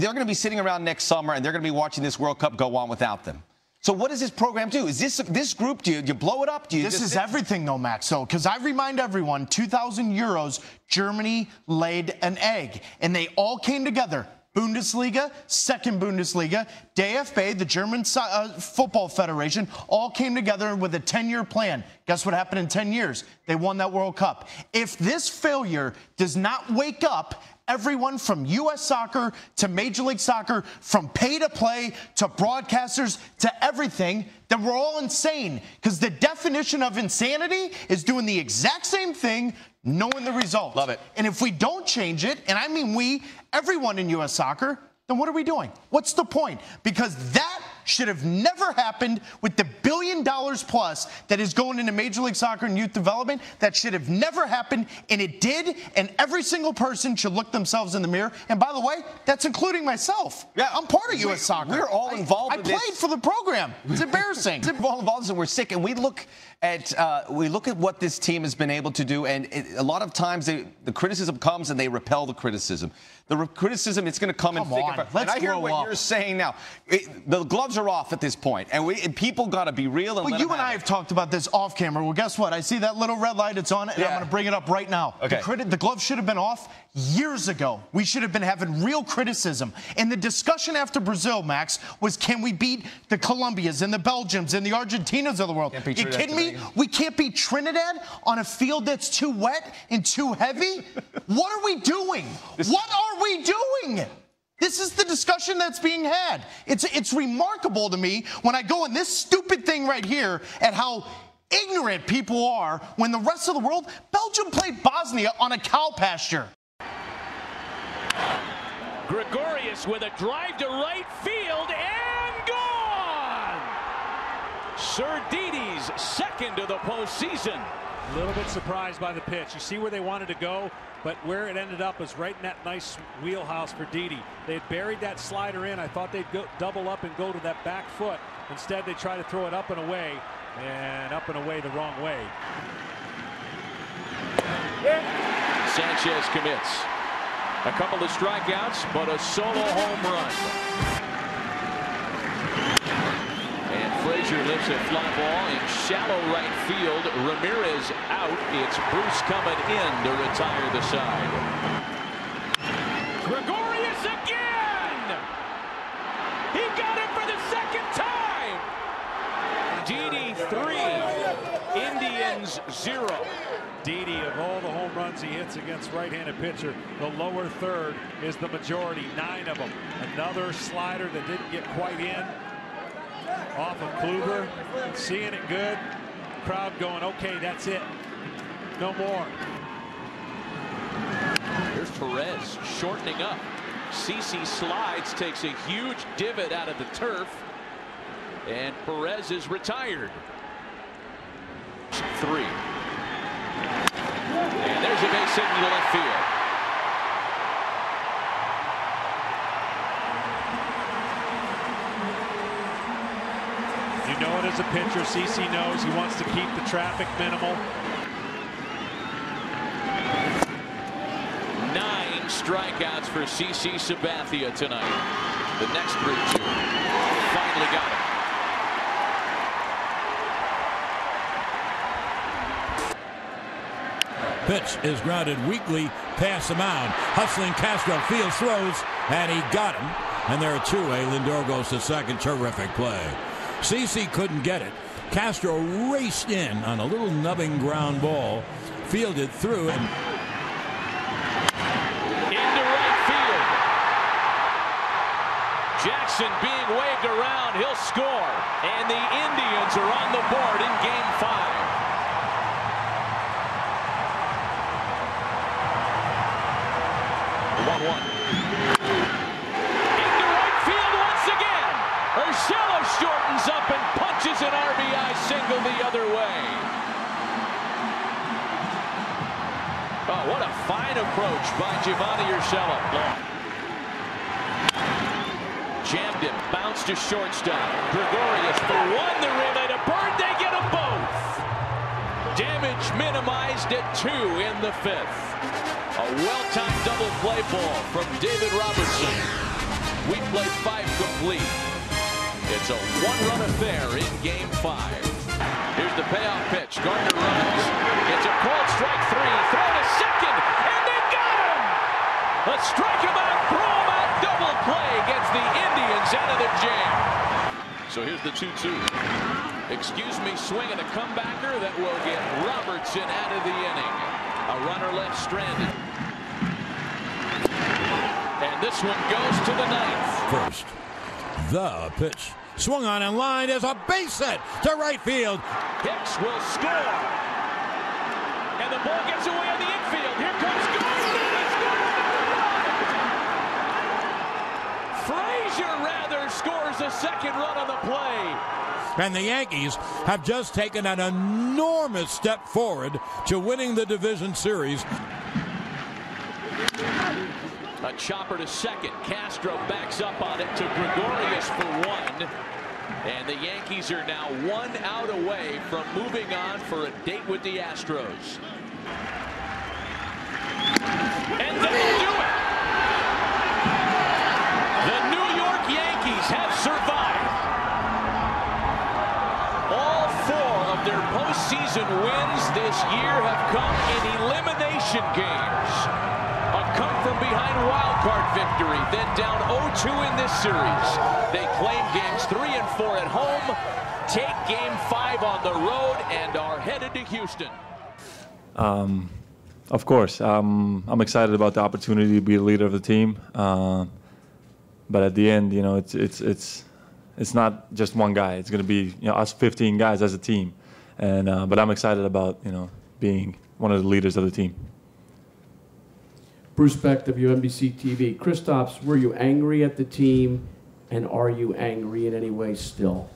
they're going to be sitting around next summer and they're going to be watching this World Cup go on without them. So what does this program do? Is this this group? Do you, do you blow it up? Do you? This is everything, though, Max. So, because I remind everyone, 2,000 euros, Germany laid an egg, and they all came together. Bundesliga, second Bundesliga, DFB, the German uh, Football Federation, all came together with a 10 year plan. Guess what happened in 10 years? They won that World Cup. If this failure does not wake up everyone from U.S. soccer to Major League Soccer, from pay to play to broadcasters to everything, That we're all insane. Because the definition of insanity is doing the exact same thing, knowing the result. Love it. And if we don't change it, and I mean we, everyone in U.S. soccer, then what are we doing? What's the point? Because that should have never happened with the billion dollars plus that is going into Major League Soccer and youth development. That should have never happened, and it did. And every single person should look themselves in the mirror. And by the way, that's including myself. Yeah, I'm part of U.S. Soccer. We're all involved. I, I played this. for the program. It's embarrassing. We're all involved, and we're sick. And we look at uh, we look at what this team has been able to do, and it, a lot of times they, the criticism comes and they repel the criticism. The criticism it's going to come, Come in thick let's and I hear what up. you're saying now. It- the gloves are off at this point, and we and people got to be real. And Well, you and I have have talked about this off camera. Well, guess what? I see that little red light. It's on, and I'm going to bring it up right now. Okay. The, the glove should have been off years ago. We should have been having real criticism. And the discussion after Brazil, Max, was can we beat the Colombias and the Belgians and the Argentinas of the world? You kidding me? We can't beat Trinidad on a field that's too wet and too heavy? what are we doing? what are we doing? This is the discussion that's being had. It's it's remarkable to me when I go in this stupid thing right here at how ignorant people are when the rest of the world Belgium played Bosnia on a cow pasture. Gregorius with a drive to right field and gone! Sir Didi's second of the postseason. A little bit surprised by the pitch. You see where they wanted to go, but where it ended up was right in that nice wheelhouse for Didi. They had buried that slider in. I thought they'd go double up and go to that back foot. Instead, they try to throw it up and away, and up and away the wrong way. Sanchez commits. A couple of strikeouts, but a solo home run. And Frazier lifts a fly ball in shallow right field. Ramirez out. It's Bruce coming in to retire the side. Gregorius again! He got it for the second time! Didi three, Indians zero. Didi, of all the home runs he hits against right-handed pitcher, the lower third is the majority, nine of them. Another slider that didn't get quite in off of Kluber. Seeing it good. Crowd going, okay, that's it. No more. Here's Perez shortening up. CC slides, takes a huge divot out of the turf. And Perez is retired. Three. And there's a base hit into left field. You know it as a pitcher. CC knows he wants to keep the traffic minimal. Nine strikeouts for CC Sabathia tonight. The next 3-2. Finally got it. Pitch is grounded weakly past the mound. Hustling Castro fields throws, and he got him. And there are two. A Lindor goes to second. Terrific play. CC couldn't get it. Castro raced in on a little nubbing ground ball, fielded through, and Into right field. Jackson being waved around. He'll score. And the Indians are on the board in game five. One-one. Into Up and punches an RBI single the other way. Oh, what a fine approach by Giovanny Urshela. Jammed him, bounced to shortstop. Gregorius for one, the relay to Bird, they get them both. Damage minimized at two in the fifth. A well-timed double play ball from David Robertson. We played five complete. It's a one-run affair in game five. Here's the payoff pitch. Gardner runs. It's a called strike three. Throw to second, and they got him! Let's strike him out, throw him out, double play gets the Indians out of the jam. So here's the 2-2. Excuse me, swinging a comebacker that will get Robertson out of the inning. A runner left stranded. And this one goes to the ninth. first. The pitch Swung on and line is a base hit to right field. Hicks will score. And the ball gets away on the infield. Here comes Gardner. Frazier rather scores a second run on the play. And the Yankees have just taken an enormous step forward to winning the division series. Chopper to second. Castro backs up on it to Gregorius for one. And the Yankees are now one out away from moving on for a date with the Astros. And that'll do it. The New York Yankees have survived. All four of their postseason wins this year have come in elimination games. A come from behind victory, then down 0-2 in this series. They claim games three and four at home, take game five on the road, and are headed to Houston. Um, of course, um, I'm excited about the opportunity to be a leader of the team. Uh, but at the end, you know, it's it's it's it's not just one guy. It's going to be you know us 15 guys as a team, and uh, but I'm excited about you know being one of the leaders of the team. Bruce Beck, WNBC TV. Kristaps, were you angry at the team, and are you angry in any way still?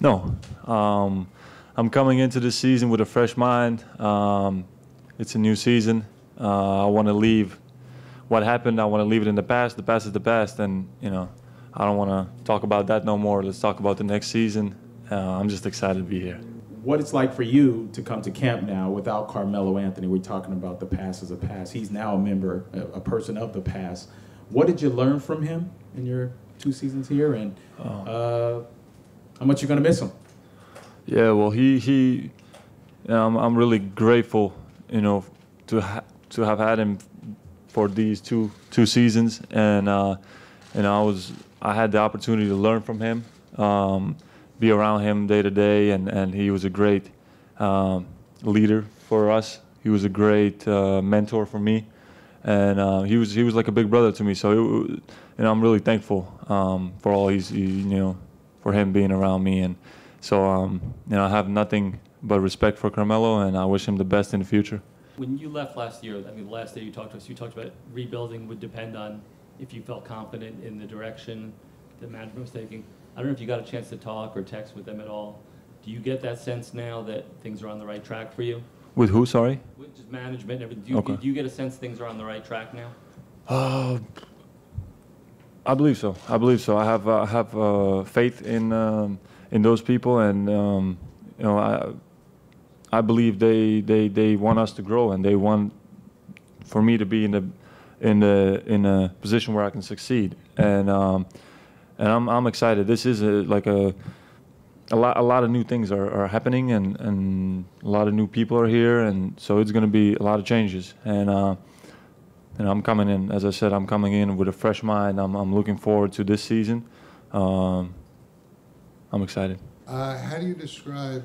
No, um, I'm coming into this season with a fresh mind. Um, it's a new season. Uh, I want to leave what happened. I want to leave it in the past. The past is the past, and you know, I don't want to talk about that no more. Let's talk about the next season. Uh, I'm just excited to be here. What it's like for you to come to camp now without Carmelo Anthony? We're talking about the past as a past. He's now a member, a, a person of the past. What did you learn from him in your two seasons here, and uh, how much you're gonna miss him? Yeah, well, he he, I'm I'm really grateful, you know, to ha- to have had him for these two two seasons, and uh, and I was I had the opportunity to learn from him, um, be around him day to day, and and he was a great um, leader for us. He was a great uh, mentor for me, and uh, he was he was like a big brother to me. So, it, and I'm really thankful um, for all he's he, you know for him being around me, and so um, you know I have nothing but respect for Carmelo, and I wish him the best in the future. When you left last year, I mean, the last day you talked to us, you talked about rebuilding would depend on if you felt confident in the direction the management was taking. I don't know if you got a chance to talk or text with them at all. Do you get that sense now that things are on the right track for you? With who? Sorry. With just management and everything. Do you, Okay. do you get a sense things are on the right track now? Uh, I believe so. I believe so. I have uh, have uh, faith in um, in those people, and um, you know, I I believe they, they they want us to grow, and they want for me to be in the in the in a position where I can succeed, and um, and I'm I'm excited. This is a, like a a lot a lot of new things are, are happening, and, and a lot of new people are here, and so it's going to be a lot of changes, and. Uh, and I'm coming in, as I said, I'm coming in with a fresh mind. I'm, I'm looking forward to this season. Um, I'm excited. Uh, how do you describe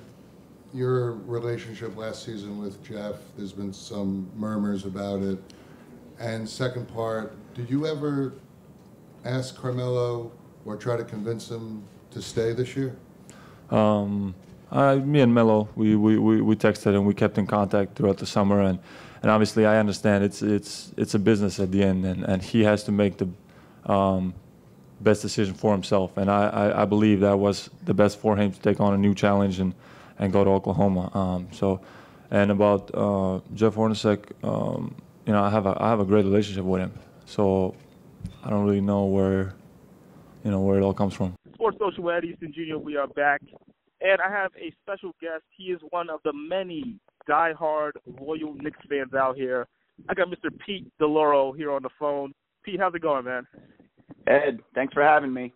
your relationship last season with Jeff? There's been some murmurs about it. And second part, did you ever ask Carmelo or try to convince him to stay this year? Um, I, me and Melo, we, we, we, we texted and we kept in contact throughout the summer, and, and obviously I understand it's it's it's a business at the end, and, and he has to make the um, best decision for himself, and I, I, I believe that was the best for him to take on a new challenge and, and go to Oklahoma. Um, so, and about uh, Jeff Hornacek, um, you know, I have a I have a great relationship with him, so I don't really know where, you know, where it all comes from. Sports Social Ed Easton Jr. We are back, and I have a special guest. He is one of the many diehard loyal Knicks fans out here. I got Mr. Pete DeLauro here on the phone. Pete, how's it going, man? Ed, thanks for having me.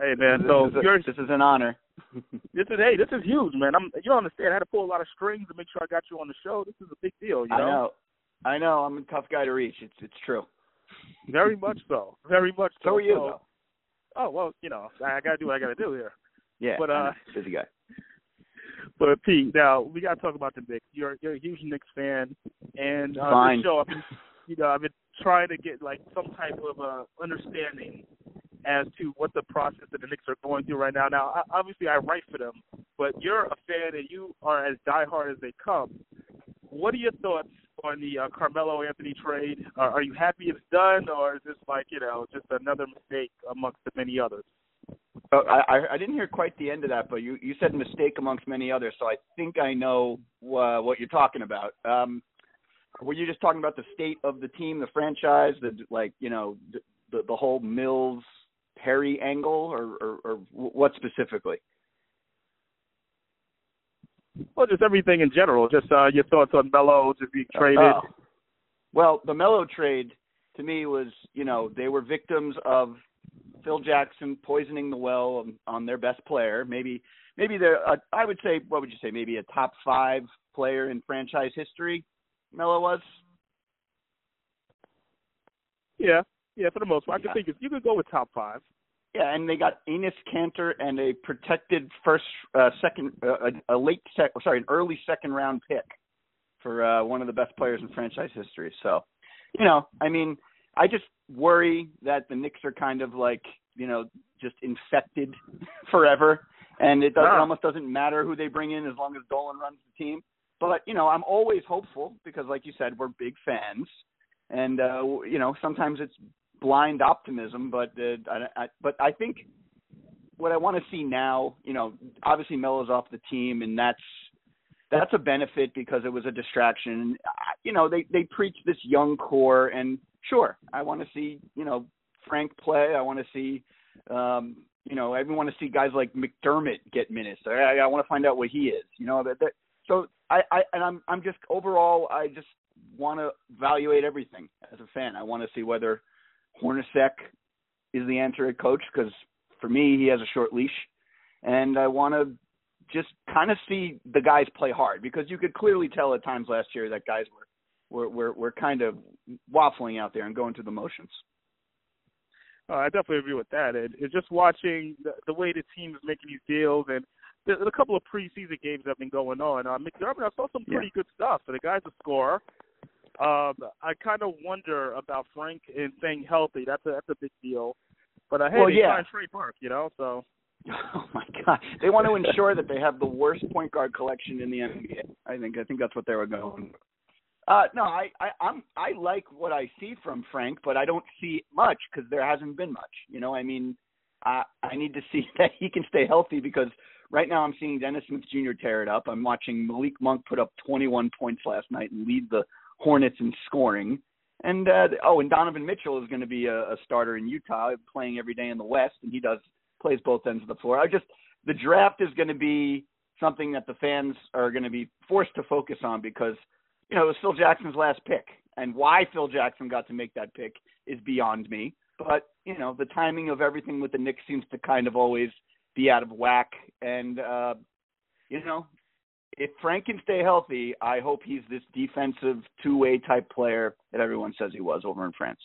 Hey, man. This So is a- you're this is an honor. this is hey, this is huge, man. I'm you don't understand. I had to pull a lot of strings to make sure I got you on the show. This is a big deal, you know? I know. I know. I'm a tough guy to reach. It's it's true. Very much so. Very much so. So are you, So- Oh well, you know, I, I gotta do what I gotta do here. Yeah. But uh, a busy guy. but Pete, now we gotta talk about the Knicks. You're you're a huge Knicks fan, and uh, Fine. show, I've you know, I've been trying to get like some type of uh, understanding as to what the process that the Knicks are going through right now. Now, I- obviously, I write for them, but you're a fan and you are as diehard as they come. What are your thoughts on the uh, Carmelo Anthony trade? Uh, are you happy it's done, or is this like you know just another mistake amongst the many others? Oh, I, I- didn't hear quite the end of that, but you, you said mistake amongst many others, so I think I know uh, what you're talking about. Um, were you just talking about the state of the team, the franchise, the like, you know, the the, the whole Mills Perry angle, or, or, or what specifically? Well, just everything in general. Just uh, your thoughts on Melo just being traded. Oh. Well, the Melo trade to me was, you know, they were victims of Phil Jackson poisoning the well on, on their best player. Maybe, maybe they're, uh, I would say, what would you say? Maybe a top five player in franchise history. Melo was. Yeah, yeah, for the most part, I Yeah. could think it's, you could go with top five. Yeah, and they got Enes Kanter and a protected first, uh, second, uh, a, a late sec, sorry, an early second round pick for uh, one of the best players in franchise history. So, you know, I mean, I just worry that the Knicks are kind of like, you know, just infected forever, and it, does, it Ah. almost doesn't matter who they bring in as long as Dolan runs the team. But you know, I'm always hopeful because, like you said, we're big fans, and uh, you know, sometimes it's blind optimism. But uh, I, I, but I think what I want to see now, you know, obviously Melo's off the team, and that's that's a benefit because it was a distraction. You know, they they preach this young core, and sure, I want to see you know Frank play. I want to see, um, you know, I even want to see guys like McDermott get minutes. I, I want to find out what he is. You know, that, that so I, I and I'm I'm just overall I just want to evaluate everything as a fan. I want to see whether Hornacek is the answer at coach because for me he has a short leash, and I want to just kind of see the guys play hard because you could clearly tell at times last year that guys were were were, were kind of waffling out there and going through the motions. Uh, I definitely agree with that. And it's just watching the, the way the team is making these deals, and there's a couple of preseason games that have been going on. Uh, McDermott, I saw some pretty good stuff. So the guy's a scorer. Um, I kind of wonder about Frank and staying healthy. That's a that's a big deal. But uh, hey, Well, yeah. signed Trey Burke, you know. So Oh my God! They want to ensure that they have the worst point guard collection in the NBA. I think I think that's what they were going. Uh, no, I, I I'm I like what I see from Frank, but I don't see much because there hasn't been much. You know, I mean, I I need to see that he can stay healthy because right now I'm seeing Dennis Smith Jr. tear it up. I'm watching Malik Monk put up 21 points last night and lead the Hornets in scoring. And uh, oh, and Donovan Mitchell is going to be a, a starter in Utah, playing every day in the West, and he does plays both ends of the floor. I just the draft is going to be something that the fans are going to be forced to focus on because you know it was Phil Jackson's last pick, and why Phil Jackson got to make that pick is beyond me. But you know the timing of everything with the Knicks seems to kind of always be out of whack, and uh, you know if Frank can stay healthy, I hope he's this defensive two-way type player that everyone says he was over in France.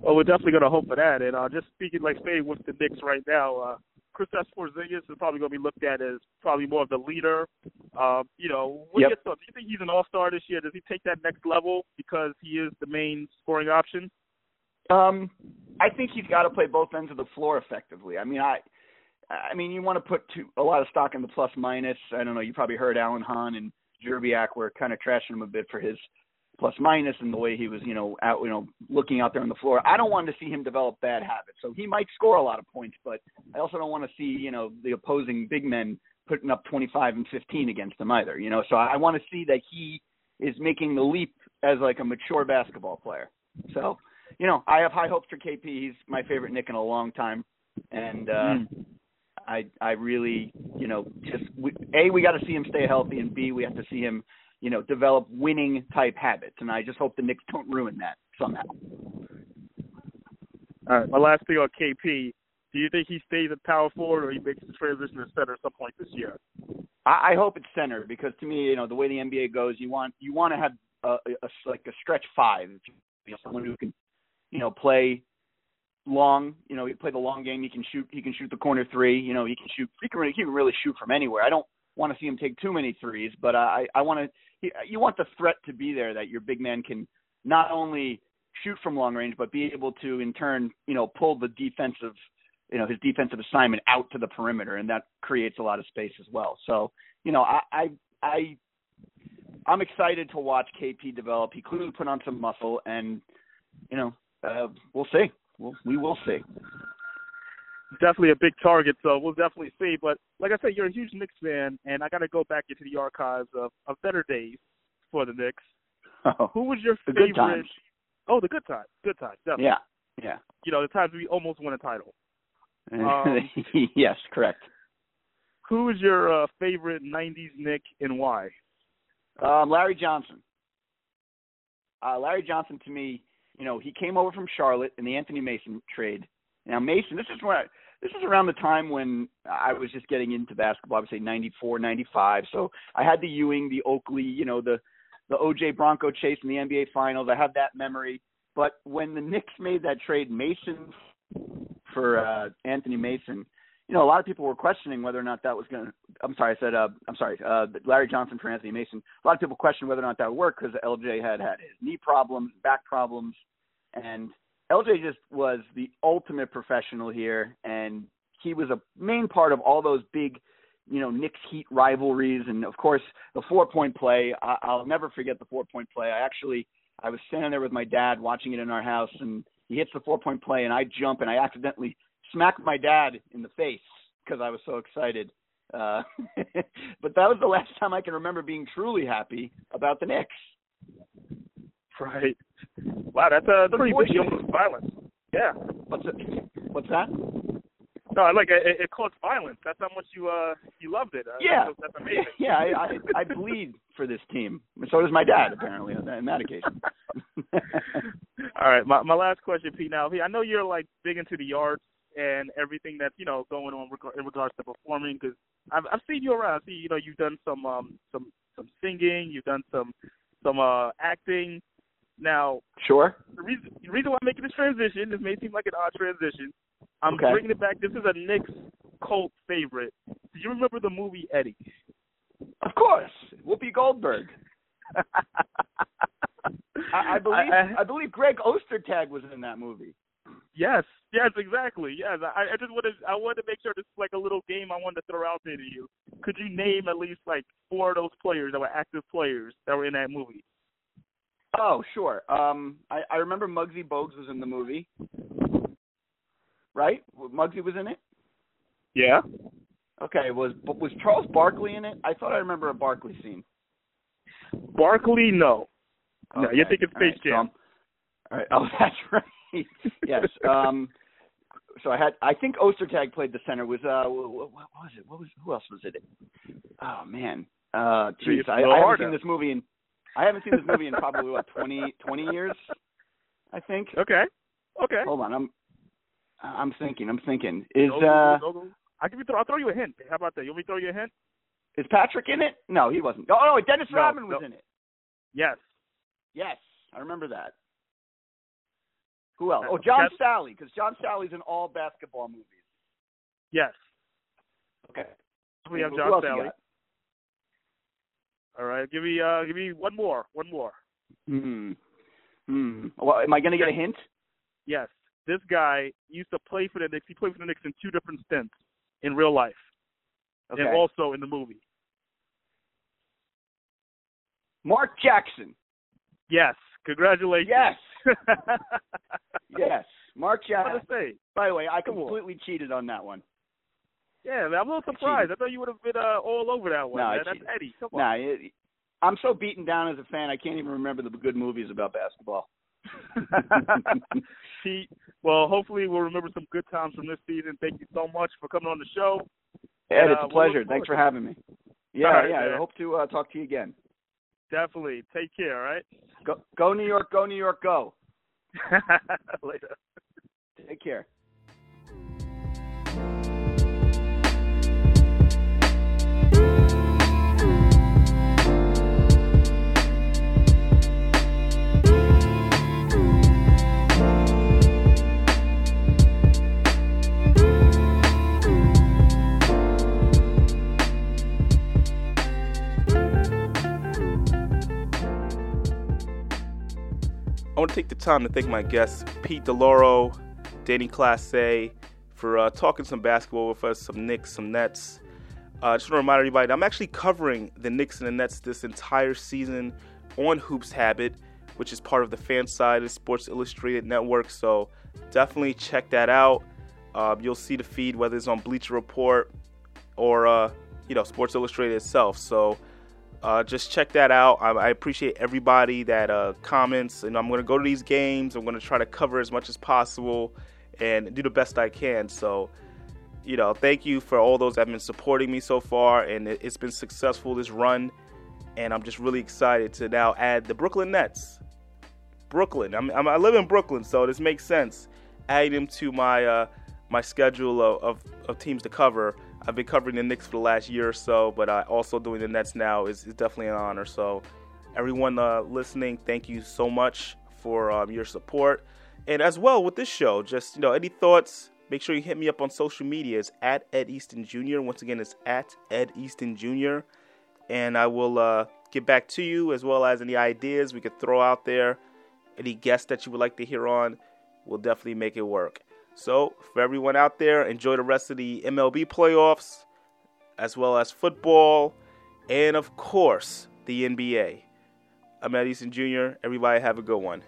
Well, we're definitely going to hope for that. And uh, just speaking, like staying with the Knicks right now, uh, Kristaps Porzingis is probably going to be looked at as probably more of the leader. Um, you know, what Yep. your thoughts? Do you think he's an all-star this year? Does he take that next level because he is the main scoring option? Um, I think he's got to play both ends of the floor effectively. I mean, I, I mean, you want to put two, a lot of stock in the plus minus. I don't know. You probably heard Alan Hahn and Szczerbiak were kind of trashing him a bit for his plus minus and the way he was, you know, out, you know, looking out there on the floor. I don't want to see him develop bad habits. So he might score a lot of points, but I also don't want to see, you know, the opposing big men putting up 25 and 15 against him either. You know, so I want to see that he is making the leap as like a mature basketball player. So, you know, I have high hopes for KP. He's my favorite Knick in a long time, and uh, I I really, you know, just we, a we got to see him stay healthy, and b we have to see him, you know, develop winning type habits. And I just hope the Knicks don't ruin that somehow. All right, my last thing on KP. Do you think he stays at power forward or he makes the transition to center at some point this year? I, I hope it's center because to me, you know, the way the NBA goes, you want you want to have a, a like a stretch five, you know, someone who can, you know, play long. You know, he play the long game. He can shoot. He can shoot the corner three. You know, he can shoot. He can really, he can really shoot from anywhere. I don't want to see him take too many threes, but I I want to. You want the threat to be there that your big man can not only shoot from long range, but be able to in turn, you know, pull the defensive, you know, his defensive assignment out to the perimeter, and that creates a lot of space as well. So, you know, I I, I I'm excited to watch KP develop. He clearly put on some muscle, and you know, uh, we'll see. We'll, we will see. definitely a big target, so we'll definitely see. But like I said, you're a huge Knicks fan, and I got to go back into the archives of, of better days for the Knicks. Oh, Who was your favorite? good times. Oh, the good times, good times, definitely. Yeah, yeah. You know, the times we almost won a title. Um, yes, correct. Who is your uh, favorite '90s Knick and why? Um, Larry Johnson. Uh, Larry Johnson, to me, you know, he came over from Charlotte in the Anthony Mason trade. Now, Mason, this is when I, this is around the time when I was just getting into basketball. I would say '94, '95. So I had the Ewing, the Oakley, you know, the the OJ Bronco chase in the NBA Finals. I have that memory. But when the Knicks made that trade, Mason for uh, Anthony Mason, you know, a lot of people were questioning whether or not that was going to. I'm sorry, I said. Uh, I'm sorry. Uh, Larry Johnson for Anthony Mason. A lot of people questioned whether or not that would work because LJ had had his knee problems, back problems, and LJ just was the ultimate professional here, and he was a main part of all those big, you know, Knicks Heat rivalries, and of course the four point play. I, I'll never forget the four point play. I actually I was standing there with my dad watching it in our house, and he hits the four point play, and I jump, and I accidentally smack my dad in the face because I was so excited. Uh, but that was the last time I can remember being truly happy about the Knicks. Right. Wow, that's a pretty big deal violence. Yeah. What's it? What's that? No, I like it, it caused violence. That's how much you uh you loved it. Uh, Yeah. that's, that's amazing. Yeah, I, I I bleed for this team. So does my dad, apparently, on that- in that occasion. All right, my my last question, Pete. Now, I know you're like big into the arts and everything that's you know going on reg- in regards to performing because I've I've seen you around. I see you know you've done some um some some singing, you've done some some uh acting. Now, Sure. the reason the reason why I'm making this transition, this may seem like an odd transition. I'm Okay. bringing it back. This is a Knicks cult favorite. Do you remember the movie Eddie? Of course, Whoopi Goldberg. I, I believe I- I, believe Greg Ostertag was in that movie. Yes, yes, exactly. Yes, I, I just wanted I wanted to make sure this is like a little game I wanted to throw out there to you. Could you name at least like four of those players that were active players that were in that movie? Oh, sure. Um, I, I remember Muggsy Bogues was in the movie. Right? Muggsy was in it. Yeah. Okay. Was was Charles Barkley in it? I thought I remember a Barkley scene. Barkley, no. No, you're Okay. thinking Space so Jam. I'm- all right. Oh, that's right. yes. Um, so I had. I think Ostertag played the center. Was uh, what, what was it? What was who else was it? Oh man. Uh, jeez, I, I haven't seen this movie in. I haven't seen this movie in probably what 20, 20 years. I think. Okay. Okay. Hold on. I'm. I'm thinking. I'm thinking. Is uh. I give you. I'll throw you a hint. How about that? You want me to throw you a hint? is Patrick in it? No, he wasn't. Oh no, Dennis Rodman was in it. Yes. Yes, I remember that. Who else? Oh, John That's- Salley, because John Salley's in all basketball movies. Yes. Okay. We have John Salley. All right. Give me uh give me one more. One more. Hmm. Hmm. Well, am I going to get a hint? Yes. This guy used to play for the Knicks. He played for the Knicks in two different stints in real life. Okay. And also in the movie. Mark Jackson. Yes. Congratulations. Yes. Yes. Mark Jackson. By the way, I completely cheated on that one. Yeah, man, I'm a little surprised. I thought you would have been uh, all over that one. No, I man. That's. Eddie. Come on. Nah, it, I'm so beaten down as a fan, I can't even remember the good movies about basketball. Pete, well, hopefully we'll remember some good times from this season. Thank you so much for coming on the show. Ed, And, it's uh, a we'll pleasure. Thanks for having me. Yeah, right, yeah. man. I hope to uh, talk to you again. Definitely. Take care, all right? Go, go New York, go New York, go. Later. Take care. Want to take the time to thank my guests, Pete DeLauro, Danny Classe, for uh, talking some basketball with us, some Knicks, some Nets. Uh, just want to remind everybody I'm actually covering the Knicks and the Nets this entire season on Hoops Habit, which is part of the fan side of Sports Illustrated network. So definitely check that out. Uh, you'll see the feed whether it's on Bleacher Report or uh, you know Sports Illustrated itself. So uh, just check that out. I, I appreciate everybody that uh, comments, and I'm going to go to these games. I'm going to try to cover as much as possible and do the best I can. So, you know, thank you for all those that have been supporting me so far, and it, has been successful this run. And I'm just really excited to now add the Brooklyn Nets. Brooklyn. I'm, I'm, i live in Brooklyn, so this makes sense. Adding them to my uh, my schedule of, of, of teams to cover I've been covering the Knicks for the last year or so, but uh, also doing the Nets now is, is definitely an honor. So, everyone uh, listening, thank you so much for um, your support. And as well with this show, just you know, any thoughts? Make sure you hit me up on social media. It's at Ed Easton Jr. Once again, it's at Ed Easton Jr. And I will uh, get back to you as well as any ideas we could throw out there. Any guests that you would like to hear on, we'll definitely make it work. So, for everyone out there, enjoy the rest of the MLB playoffs, as well as football, and of course, the NBA. I'm Ed Easton Jr. Everybody have a good one.